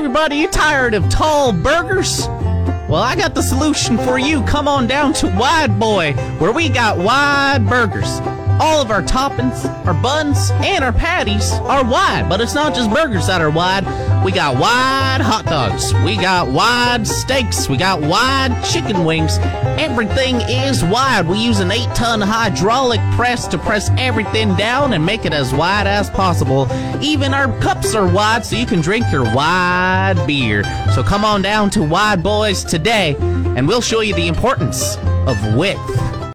Everybody, you tired of tall burgers? Well, I got the solution for you. Come on down to Wide Boy, where we got wide burgers. All of our toppings, our buns, and our patties are wide, but it's not just burgers that are wide. We got wide hot dogs, we got wide steaks, we got wide chicken wings. Everything is wide. We use an 8 ton hydraulic press to press everything down and make it as wide as possible. Even our cups are wide so you can drink your wide beer. So come on down to Wide Boys today and we'll show you the importance of width.